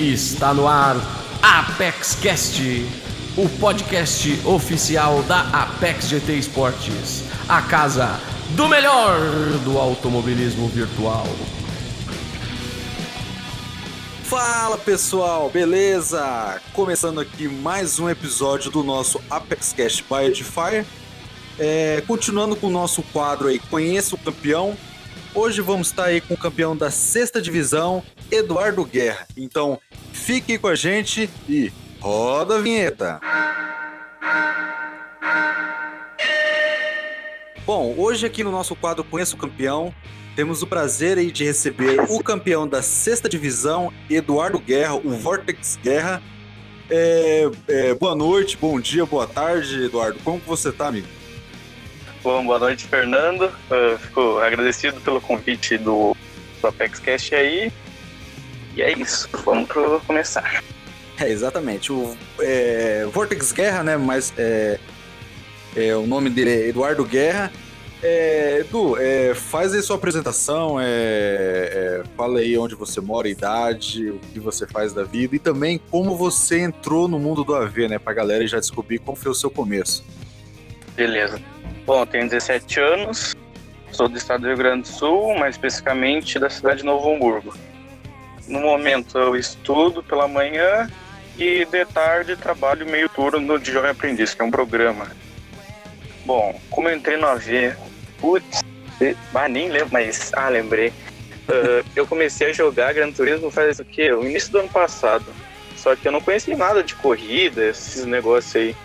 Está no ar Apex Cast, o podcast oficial da Apex GT Esportes, a casa do melhor do automobilismo virtual. Fala pessoal, beleza? Começando aqui mais um episódio do nosso Apex Cast by Edifier. É, continuando com o nosso quadro aí, Conheça o Campeão. Hoje vamos estar aí com o campeão da sexta divisão, Eduardo Guerra. Então, fique com a gente e roda a vinheta. Bom, hoje aqui no nosso quadro Conheça o Campeão, temos o prazer aí de receber o campeão da sexta divisão, Eduardo Guerra, o Vortex Guerra. É, é, boa noite, bom dia, boa tarde, Eduardo. Como que você tá, amigo? Bom, boa noite, Fernando. Uh, fico agradecido pelo convite do, do Apex Cash aí. E é isso, vamos pro começar. É, exatamente. O é, Vortex Guerra, né? Mas é, é, o nome dele é Eduardo Guerra. É, Edu, é, faz aí sua apresentação, é, é, fala aí onde você mora, idade, o que você faz da vida e também como você entrou no mundo do AV, né? Pra galera já descobrir como foi o seu começo. Beleza. Bom, tenho 17 anos, sou do estado do Rio Grande do Sul, mais especificamente da cidade de Novo Hamburgo. No momento eu estudo pela manhã e de tarde trabalho meio turno de Jovem Aprendiz, que é um programa. Bom, como eu entrei no AV, putz, ah, nem lembro, mas, ah, lembrei. Uh, eu comecei a jogar Gran Turismo faz o quê? O início do ano passado. Só que eu não conhecia nada de corrida, esses negócios aí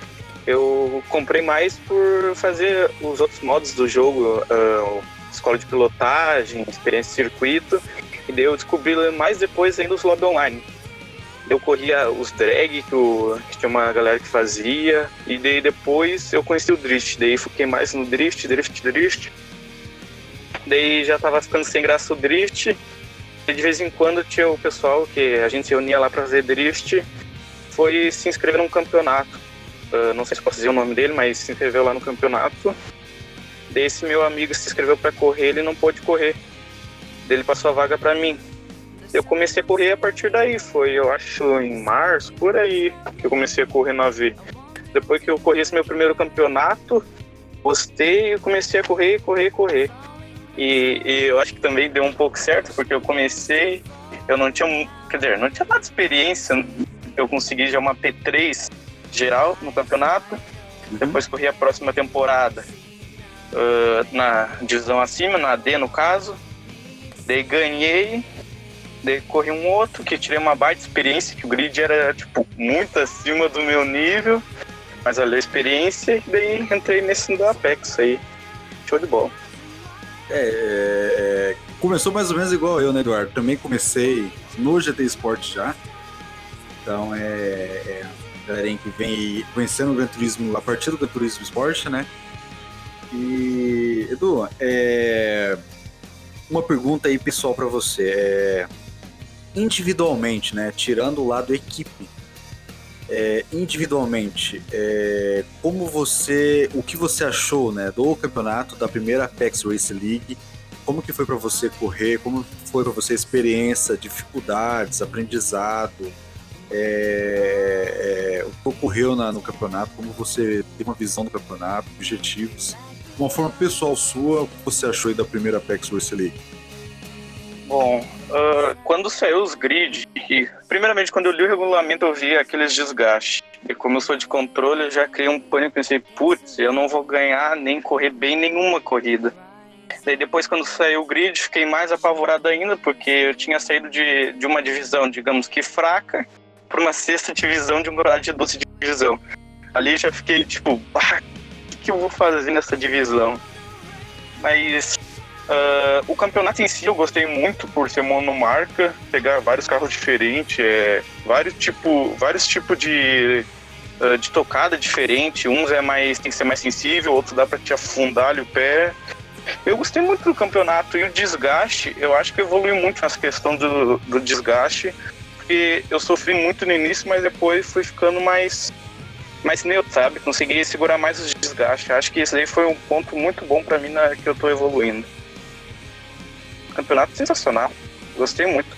eu comprei mais por fazer os outros modos do jogo, uh, escola de pilotagem, experiência de circuito, e daí eu descobri mais depois ainda os lobby online. Eu corria os drag que, que tinha uma galera que fazia, e daí depois eu conheci o drift, daí fiquei mais no drift, drift, drift. Daí já tava ficando sem graça o drift, e de vez em quando tinha o pessoal que a gente se reunia lá para fazer drift, foi se inscrever num campeonato Uh, não sei se posso dizer o nome dele, mas se inscreveu lá no campeonato. Desse meu amigo se inscreveu para correr, ele não pôde correr. Ele passou a vaga para mim. Eu comecei a correr a partir daí, foi eu acho em março, por aí, que eu comecei a correr na V. Depois que eu corri esse meu primeiro campeonato, gostei e comecei a correr, correr, correr. E, e, eu acho que também deu um pouco certo, porque eu comecei, eu não tinha, quer dizer, não tinha nada de experiência, eu consegui já uma P3 geral no campeonato. Uhum. Depois corri a próxima temporada uh, na divisão acima, na D no caso. Daí ganhei. Daí corri um outro que tirei uma baita experiência, que o grid era tipo muito acima do meu nível. Mas olha a experiência e daí entrei nesse do Apex aí. Show de bola. É, é, é, começou mais ou menos igual eu, né, Eduardo? Também comecei no GT Sport já. Então é, é galerinha que vem conhecendo o Gran Turismo a partir do Gran Turismo Sport, né? E, Edu, é... uma pergunta aí pessoal para você. É... Individualmente, né? Tirando o lado equipe, é, individualmente, é, como você, o que você achou, né, do campeonato da primeira Apex Race League? Como que foi para você correr? Como foi para você a experiência, dificuldades, aprendizado? é, é, o que ocorreu na, no campeonato, como você tem uma visão do campeonato, objetivos, uma forma pessoal sua, o que você achou da primeira Apex Race League? Bom, uh, quando saiu os grid, primeiramente quando eu li o regulamento eu vi aqueles desgastes. E como eu sou de controle, eu já criei um pânico e pensei, putz, eu não vou ganhar nem correr bem nenhuma corrida. Daí depois, quando saiu o grid, fiquei mais apavorado ainda, porque eu tinha saído de, de uma divisão, digamos que fraca, para uma sexta divisão de um campeonato de 12 divisão. Ali já fiquei tipo, ah, que eu vou fazer nessa divisão? Mas uh, o campeonato em si eu gostei muito por ser monomarca, pegar vários carros diferentes, é, vários tipo, vários tipos de uh, de tocada diferente. Uns é mais tem que ser mais sensível, outros dá para te afundar o pé. Eu gostei muito do campeonato e o desgaste, eu acho que evoluiu muito nessa questão do, do desgaste porque eu sofri muito no início, mas depois fui ficando mais mais neutro, sabe? Consegui segurar mais os desgastes. Acho que esse aí foi um ponto muito bom para mim na que eu tô evoluindo. Campeonato sensacional. Gostei muito.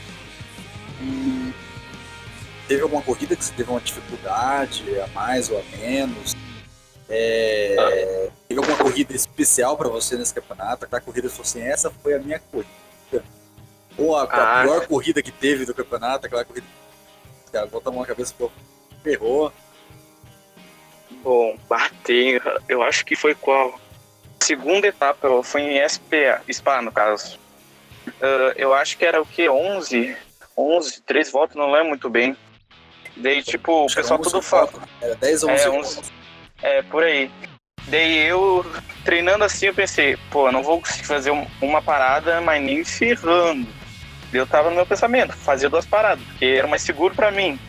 teve alguma corrida que você teve uma dificuldade a mais ou a menos? É, ah. Teve alguma corrida especial para você nesse campeonato? Aquela corrida falou assim, essa foi a minha corrida. Ou a, ah. a pior corrida que teve do campeonato, aquela corrida que botou a mão na cabeça e ferrou. Bom, bater, eu acho que foi qual? Segunda etapa, foi em SPA, SPA no caso. Uh, eu acho que era o que? 11? 11, 3 voltas, não lembro muito bem. Daí, tipo, o pessoal tudo fala. Era 10 ou 11 é, 11, é, por aí. Daí eu, treinando assim, eu pensei, pô, não vou conseguir fazer uma parada, mas nem ferrando. Eu tava no meu pensamento, fazer duas paradas, porque era mais seguro para mim.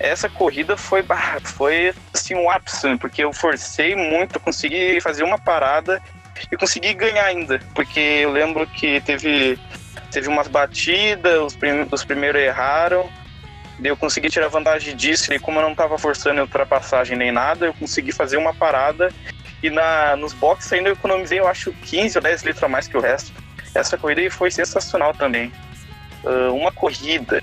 Essa corrida foi, foi assim, um ápice, porque eu forcei muito, consegui fazer uma parada e consegui ganhar ainda. Porque eu lembro que teve, teve umas batidas, os, prim, os primeiros erraram, eu consegui tirar vantagem disso, e como eu não estava forçando ultrapassagem nem nada, eu consegui fazer uma parada. E na, nos boxes ainda eu economizei, eu acho, 15 ou 10 litros a mais que o resto. Essa corrida foi sensacional também. Uh, uma corrida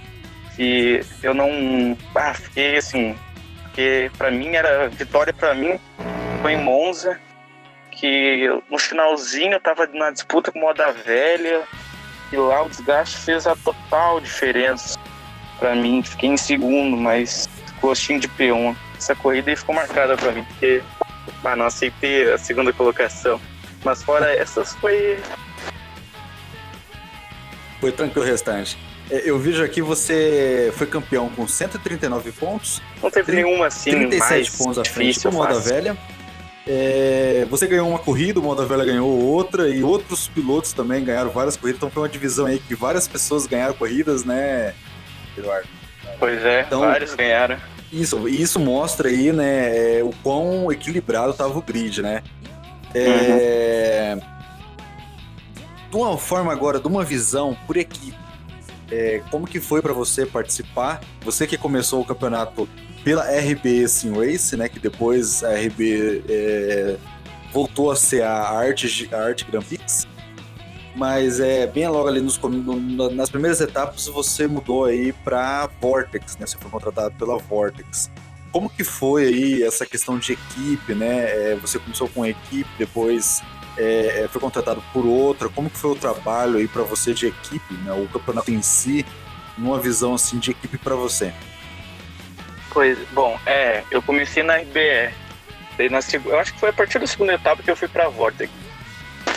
que eu não. Ah, fiquei assim. Porque para mim era. Vitória para mim foi em Monza. Que no finalzinho eu tava na disputa com Moda Velha. E lá o desgaste fez a total diferença para mim. Fiquei em segundo, mas gostinho de P1. Essa corrida aí ficou marcada para mim, porque ah, não aceitei a segunda colocação. Mas fora essas foi. Foi tranquilo o restante. É, eu vejo aqui você foi campeão com 139 pontos. Não teve 30, nenhuma assim. 37 pontos à frente do Moda Velha. É, você ganhou uma corrida, o Moda Velha ganhou outra, e outros pilotos também ganharam várias corridas. Então foi uma divisão aí que várias pessoas ganharam corridas, né? Eduardo. Pois é, então, vários ganharam. Isso, isso mostra aí, né, é, o quão equilibrado estava o grid, né? É, uhum. De uma forma agora, de uma visão por equipe, é, como que foi para você participar? Você que começou o campeonato pela RB Sim Race, né? Que depois a RB é, voltou a ser a Arte, a Arte Grand Prix mas é bem logo ali nos, no, nas primeiras etapas você mudou aí para Vortex, né? Você foi contratado pela Vortex. Como que foi aí essa questão de equipe, né? É, você começou com uma equipe, depois é, é foi contratado por outra. Como que foi o trabalho aí para você de equipe, né? O campeonato em si, numa visão assim de equipe para você? Pois, bom, é, eu comecei na RBR. Na, eu acho que foi a partir da segunda etapa que eu fui para Vortex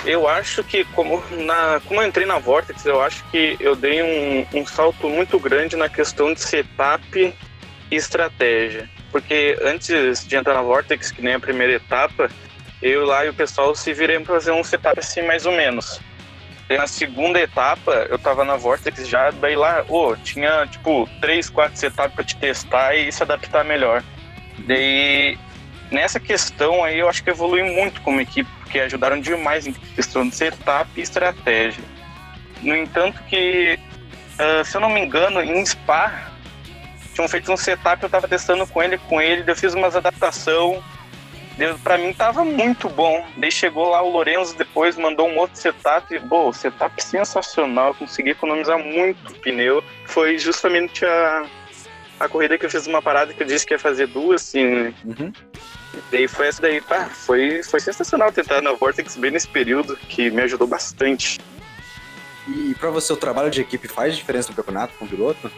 eu acho que como, na, como eu entrei na Vortex, eu acho que eu dei um, um salto muito grande na questão de setup e estratégia. Porque antes de entrar na Vortex, que nem a primeira etapa, eu lá e o pessoal se virem para fazer um setup assim mais ou menos. E na segunda etapa, eu tava na Vortex já, daí lá, oh, tinha tipo três, quatro setups para te testar e se adaptar melhor. Daí, nessa questão aí, eu acho que evolui muito como equipe, porque ajudaram demais em questão de setup e estratégia. No entanto que, uh, se eu não me engano, em Spa, tinham feito um setup, eu estava testando com ele, com ele, eu fiz umas adaptação, para mim tava muito bom. Daí chegou lá o Lorenzo depois, mandou um outro setup, e, pô, setup sensacional, consegui economizar muito pneu. Foi justamente a, a corrida que eu fiz uma parada que eu disse que ia fazer duas, assim, uhum. Daí foi essa daí, pá, foi, foi sensacional tentar na Vortex bem nesse período, que me ajudou bastante. E para você o trabalho de equipe faz diferença no campeonato com o piloto?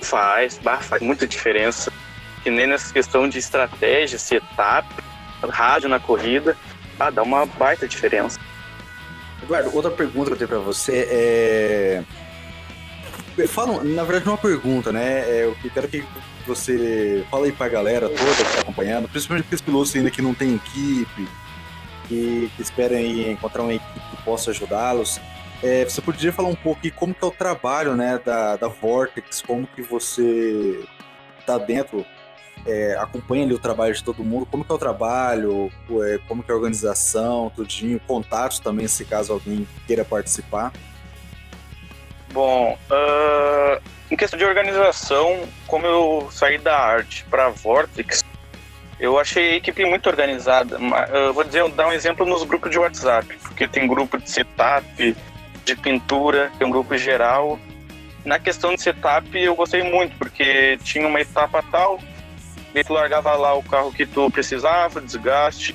Faz, bah, faz muita diferença. Que nem nessa questão de estratégia, setup, rádio na corrida, ah, dá uma baita diferença. Eduardo, outra pergunta que eu tenho para você é. Fala, na verdade, uma pergunta, né? É, eu quero que você fala aí pra galera toda que tá acompanhando, principalmente aqueles pilotos ainda que não tem equipe, que, que esperam encontrar uma equipe que possa ajudá-los. É, você poderia falar um pouco de como que é o trabalho né, da, da Vortex, como que você tá dentro, é, acompanha ali o trabalho de todo mundo, como que é o trabalho, é, como que é a organização, tudinho, contatos também, se caso alguém queira participar. Bom, uh, em questão de organização, como eu saí da arte para Vortex, eu achei a equipe muito organizada. Eu vou dizer, dar um exemplo nos grupos de WhatsApp, porque tem grupo de setup, de pintura, tem um grupo geral. na questão de setup eu gostei muito, porque tinha uma etapa tal, daí tu largava lá o carro que tu precisava, desgaste,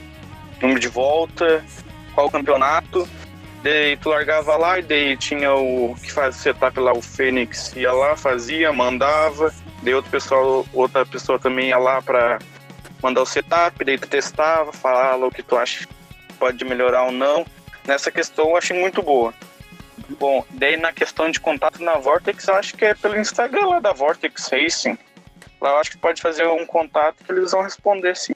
número de volta, qual campeonato, daí tu largava lá e daí tinha o que faz setup lá, o Fênix ia lá, fazia, mandava, daí outro pessoal, outra pessoa também ia lá para mandar o setup, daí tu testava, falava o que tu acha que pode melhorar ou não. Nessa questão eu achei muito boa. Bom, daí na questão de contato na Vortex, eu acho que é pelo Instagram lá da Vortex Racing. Lá eu acho que pode fazer um contato que eles vão responder sim.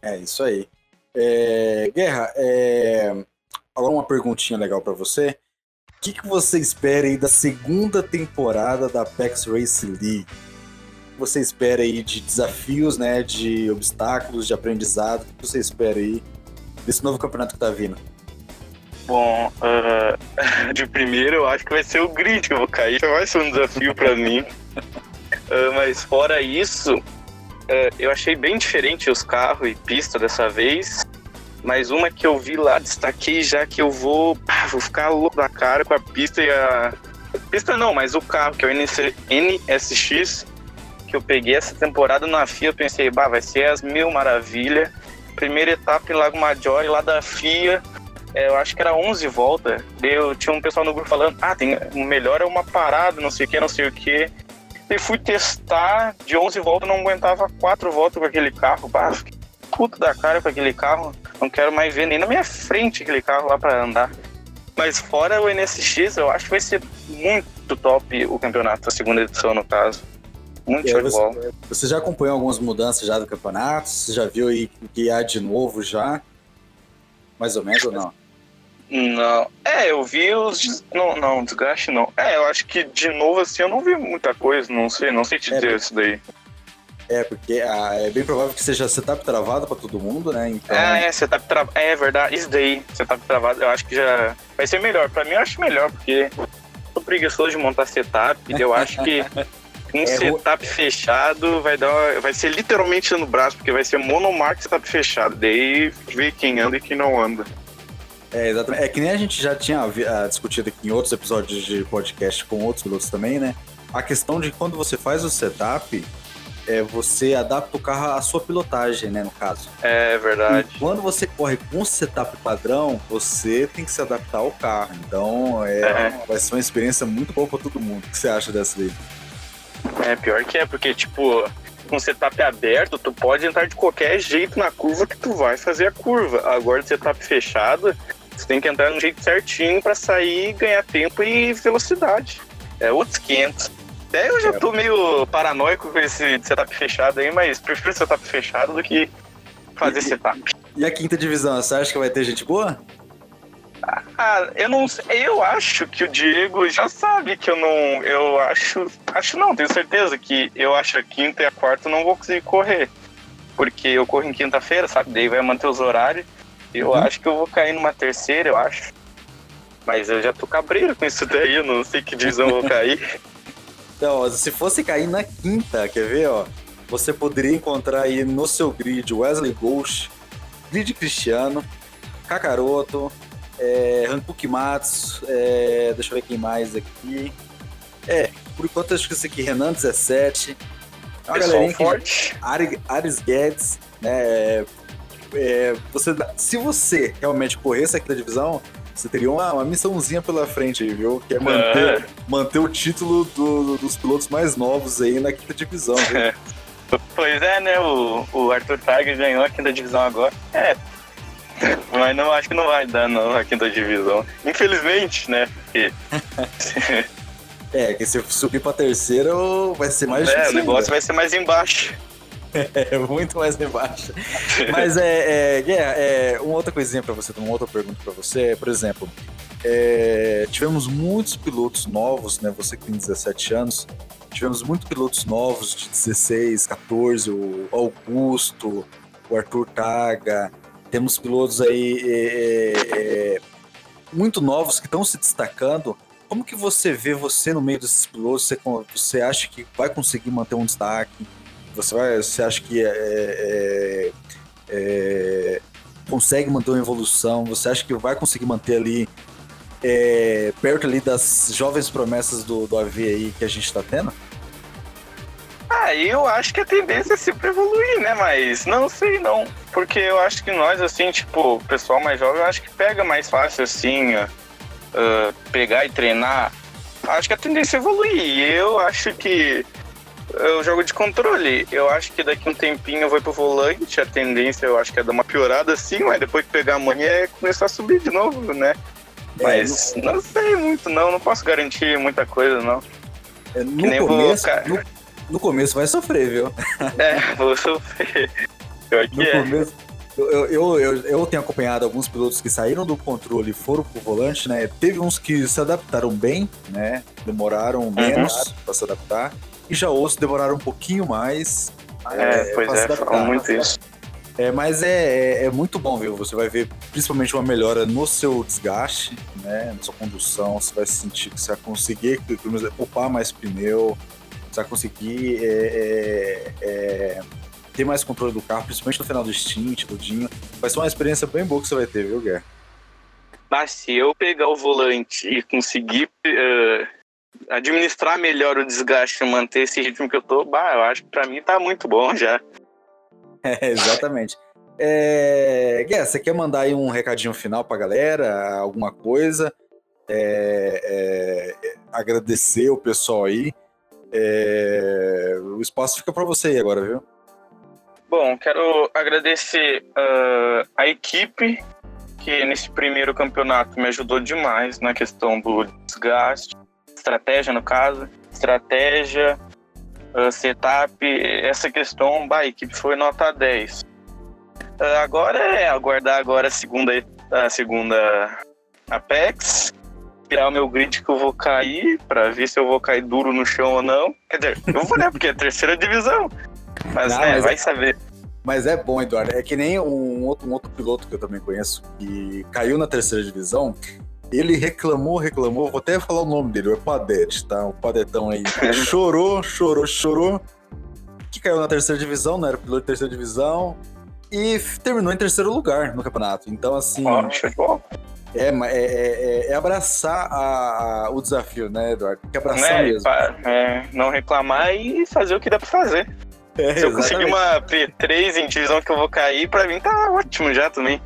É isso aí. É, Guerra, é, agora uma perguntinha legal para você. O que, que você espera aí da segunda temporada da Apex Race League? O que você espera aí de desafios, né, de obstáculos, de aprendizado? O que você espera aí desse novo campeonato que tá vindo? Bom, uh, de primeiro eu acho que vai ser o grid que eu vou cair, vai ser um desafio para mim. Uh, mas fora isso, uh, eu achei bem diferente os carros e pista dessa vez. Mas uma que eu vi lá, destaquei já que eu vou, vou ficar louco da cara com a pista e a. Pista não, mas o carro, que é o NC, NSX, que eu peguei essa temporada na FIA, eu pensei, bah, vai ser as mil maravilha. Primeira etapa em Lago Maggiore, lá da FIA, é, eu acho que era 11 voltas. Eu tinha um pessoal no grupo falando: ah, tem, o melhor é uma parada, não sei o que, não sei o que. E fui testar, de 11 voltas não aguentava 4 voltas com aquele carro. Bah, fiquei puto da cara com aquele carro. Não quero mais ver nem na minha frente aquele carro lá para andar. Mas fora o NSX, eu acho que vai ser muito top o campeonato, a segunda edição no caso. Muito show de bola. Você já acompanhou algumas mudanças já do campeonato? Você já viu aí o que há de novo já? Mais ou menos ou não? Não. É, eu vi os. Não, não, desgaste não. É, eu acho que de novo assim eu não vi muita coisa, não sei, não sei te é, dizer isso daí. É, porque ah, é bem provável que seja setup travado pra todo mundo, né? Então... É, é, setup travado. É verdade, isso daí, setup travado, eu acho que já vai ser melhor. Pra mim eu acho melhor, porque tô preguiçoso de montar setup, e eu acho que um é, setup fechado vai dar. Vai ser literalmente no braço, porque vai ser monomark setup fechado. Daí vê quem anda e quem não anda. É, exatamente. É que nem a gente já tinha uh, discutido aqui em outros episódios de podcast com outros pilotos também, né? A questão de quando você faz o setup, é, você adapta o carro à sua pilotagem, né, no caso. É verdade. E quando você corre com o setup padrão, você tem que se adaptar ao carro. Então, é, é. vai ser uma experiência muito boa para todo mundo. O que você acha dessa daí? É, pior que é, porque, tipo, com o setup aberto, tu pode entrar de qualquer jeito na curva que tu vai fazer a curva. Agora, de setup fechado, você tem que entrar no jeito certinho para sair, ganhar tempo e velocidade. É outros 500. Até eu já é. tô meio paranoico com esse setup fechado aí, mas prefiro setup fechado do que fazer e, setup. E a quinta divisão, você acha que vai ter gente boa? Ah, eu não. Eu acho que o Diego já sabe que eu não. Eu acho. Acho não, tenho certeza que eu acho a quinta e a quarta eu não vou conseguir correr. Porque eu corro em quinta-feira, sabe? Daí vai manter os horários. Eu uhum. acho que eu vou cair numa terceira, eu acho. Mas eu já tô cabreiro com isso daí, eu não sei que divisão eu vou cair. Então, se fosse cair na quinta, quer ver, ó? Você poderia encontrar aí no seu grid Wesley Ghost, Grid Cristiano, Kakaroto, é, Hankook Matsu, é, deixa eu ver quem mais aqui. É, por enquanto acho que esse aqui, Renan 17. Uma galerinha forte. Ares Guedes, né? É, você, se você realmente corresse aqui da divisão, você teria uma, uma missãozinha pela frente aí, viu? Que é manter, é. manter o título do, dos pilotos mais novos aí na quinta divisão, viu? É. Pois é, né? O, o Arthur Tiger ganhou a quinta divisão agora. É. Mas não acho que não vai dar não a quinta divisão. Infelizmente, né? Porque... é, que se subir pra terceira vai ser mais é, difícil. É, o negócio ainda. vai ser mais embaixo. É, muito mais embaixo. Mas é, é, é, uma outra coisinha para você, uma outra pergunta para você, por exemplo, é, tivemos muitos pilotos novos, né? Você que tem 17 anos, tivemos muitos pilotos novos de 16, 14, o Augusto, o Arthur Taga, temos pilotos aí é, é, é muito novos que estão se destacando. Como que você vê você no meio desses pilotos? Você, você acha que vai conseguir manter um destaque? Você, vai, você acha que é, é, é, consegue manter uma evolução? Você acha que vai conseguir manter ali é, perto ali das jovens promessas do, do AV aí que a gente tá tendo? Ah, eu acho que a tendência é sempre evoluir, né? Mas não sei não. Porque eu acho que nós, assim, tipo, o pessoal mais jovem, eu acho que pega mais fácil, assim, uh, pegar e treinar. Acho que a tendência é evoluir. Eu acho que eu jogo de controle. Eu acho que daqui um tempinho eu vou pro volante. A tendência eu acho que é dar uma piorada assim, mas depois que pegar a manhã é começar a subir de novo, né? É, mas no... não sei muito, não. Não posso garantir muita coisa, não. É, no, começo, vou... no, no começo vai sofrer, viu? É, vou sofrer. Pior que no é. começo, eu, eu, eu, eu, tenho acompanhado alguns pilotos que saíram do controle e foram pro volante, né? Teve uns que se adaptaram bem, né? Demoraram uhum. menos uhum. para se adaptar. E já outros demoraram um pouquinho mais. É, é pois é, falam muito isso. É, mas é, é, é, muito bom, viu? Você vai ver principalmente uma melhora no seu desgaste, né? Na sua condução, você vai sentir que você vai conseguir poupar mais pneu, você vai conseguir é, é, é, ter mais controle do carro, principalmente no final do stint, tudinho. Vai ser uma experiência bem boa que você vai ter, viu, Guerra? Mas se eu pegar o volante e conseguir uh, administrar melhor o desgaste e manter esse ritmo que eu tô, bah, eu acho que pra mim tá muito bom já. É, exatamente. É, você quer mandar aí um recadinho final pra galera? Alguma coisa? É, é, agradecer o pessoal aí. É, o espaço fica para você aí agora, viu? Bom, quero agradecer uh, a equipe que nesse primeiro campeonato me ajudou demais na questão do desgaste, estratégia no caso, estratégia, uh, setup, essa questão, bah, a equipe foi nota 10. Uh, agora é aguardar agora a segunda, a segunda Apex, virar o meu grid que eu vou cair, para ver se eu vou cair duro no chão ou não. Quer dizer, eu vou, né? Porque é terceira divisão. Mas, não, né, mas vai é, saber. Mas é bom, Eduardo. É que nem um outro, um outro piloto que eu também conheço, que caiu na terceira divisão. Ele reclamou, reclamou, vou até falar o nome dele, o Padete, tá? O Padetão aí. chorou, chorou, chorou. Que caiu na terceira divisão, não era piloto de terceira divisão. E terminou em terceiro lugar no campeonato. Então, assim. Oh, é, é, é, é, abraçar a, a, o desafio, né, Eduardo? Tem que abraçar é, mesmo. É, não reclamar e fazer o que dá pra fazer. É, Se eu conseguir uma P3 em divisão que eu vou cair, pra mim tá ótimo já também.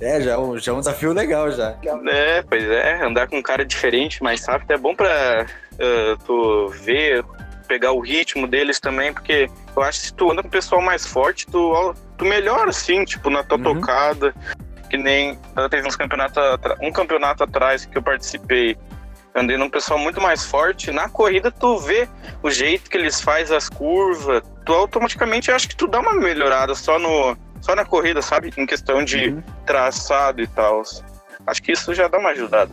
É, já, já é um desafio legal já. É, pois é, andar com um cara diferente, mais rápido, é bom pra uh, tu ver, pegar o ritmo deles também, porque eu acho que se tu anda com o pessoal mais forte, tu, tu melhora, assim, tipo, na tua uhum. tocada. Que nem teve uns campeonatos, um campeonato atrás que eu participei, andei num pessoal muito mais forte. Na corrida, tu vê o jeito que eles fazem as curvas, tu automaticamente acho que tu dá uma melhorada só no só na corrida, sabe? Em questão de uhum. traçado e tal. Acho que isso já dá uma ajudada.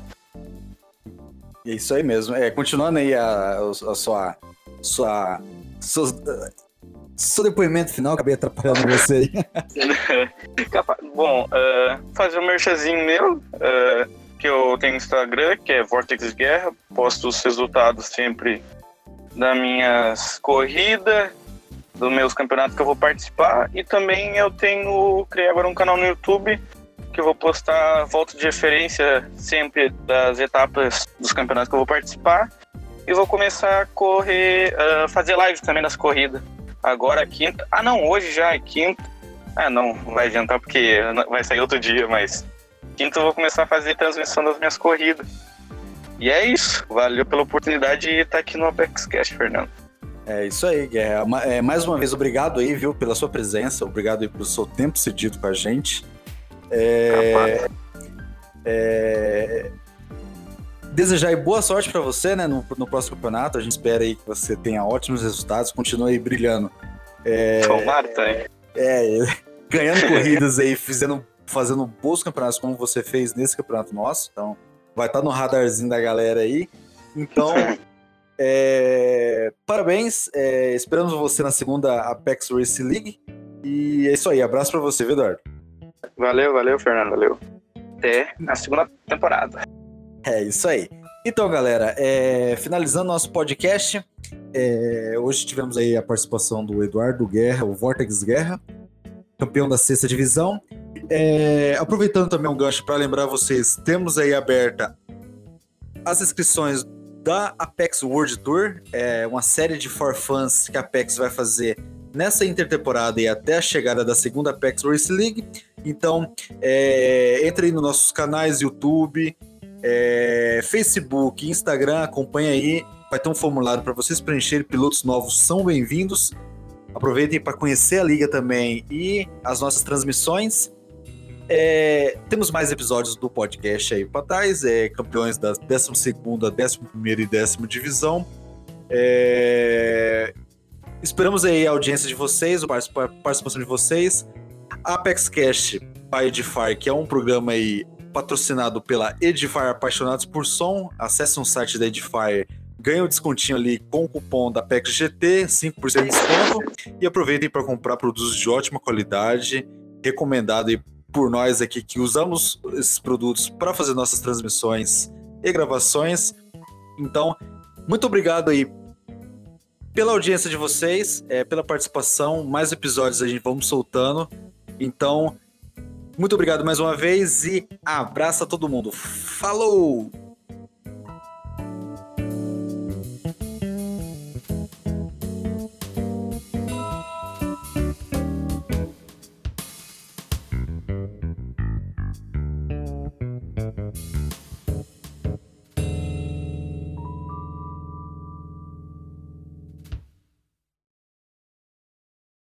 É isso aí mesmo. É, continuando aí a, a sua, sua, sua, seu depoimento final, acabei atrapalhando você aí. Bom, uh, fazer um merchazinho meu. Uh, que eu tenho Instagram, que é Vortex Guerra, posto os resultados sempre das minhas corridas, dos meus campeonatos que eu vou participar, e também eu tenho, criei agora um canal no YouTube que eu vou postar volta de referência sempre das etapas dos campeonatos que eu vou participar, e vou começar a correr, uh, fazer live também das corridas. Agora quinta, ah não, hoje já é quinta, ah não, vai adiantar porque vai sair outro dia, mas Quinto, eu vou começar a fazer transmissão das minhas corridas. E é isso. Valeu pela oportunidade de estar aqui no Apex Cash, Fernando. É isso aí, Guerra. É, mais uma vez, obrigado aí, viu, pela sua presença. Obrigado aí pelo seu tempo cedido com a gente. É, é, desejar aí boa sorte para você, né, no, no, próximo campeonato. A gente espera aí que você tenha ótimos resultados, continue aí brilhando. É, Tomara, tá aí. É, ganhando corridas aí, fazendo fazendo bons campeonatos como você fez nesse campeonato nosso. Então, vai estar tá no radarzinho da galera aí. Então, é, parabéns. É, esperamos você na segunda Apex Race League. E é isso aí. Abraço para você, viu, Eduardo? Valeu, valeu, Fernando. Valeu. Até na segunda temporada. É isso aí. Então, galera, é, finalizando nosso podcast, é, hoje tivemos aí a participação do Eduardo Guerra, o Vortex Guerra, campeão da sexta divisão. É, aproveitando também um gancho para lembrar vocês, temos aí aberta as inscrições da Apex World Tour, é uma série de for fans que a Apex vai fazer nessa intertemporada e até a chegada da segunda Apex Race League. Então, é, entre aí nos nossos canais YouTube, é, Facebook, Instagram, acompanha aí. Vai ter um formulário para vocês preencherem. Pilotos novos são bem-vindos. Aproveitem para conhecer a liga também e as nossas transmissões. É, temos mais episódios do podcast aí para trás, é, campeões da 12 11 e décima divisão. É, esperamos aí a audiência de vocês, a participação de vocês. Apex Cash by Edify, que é um programa aí patrocinado pela Edifier Apaixonados por Som. Acesse um site da Edifier, ganhe um descontinho ali com o cupom da Apex GT, 5% de desconto. E aproveitem para comprar produtos de ótima qualidade, recomendado aí por nós aqui que usamos esses produtos para fazer nossas transmissões e gravações. Então, muito obrigado aí pela audiência de vocês, é, pela participação. Mais episódios a gente vamos soltando. Então, muito obrigado mais uma vez e abraço a todo mundo. Falou!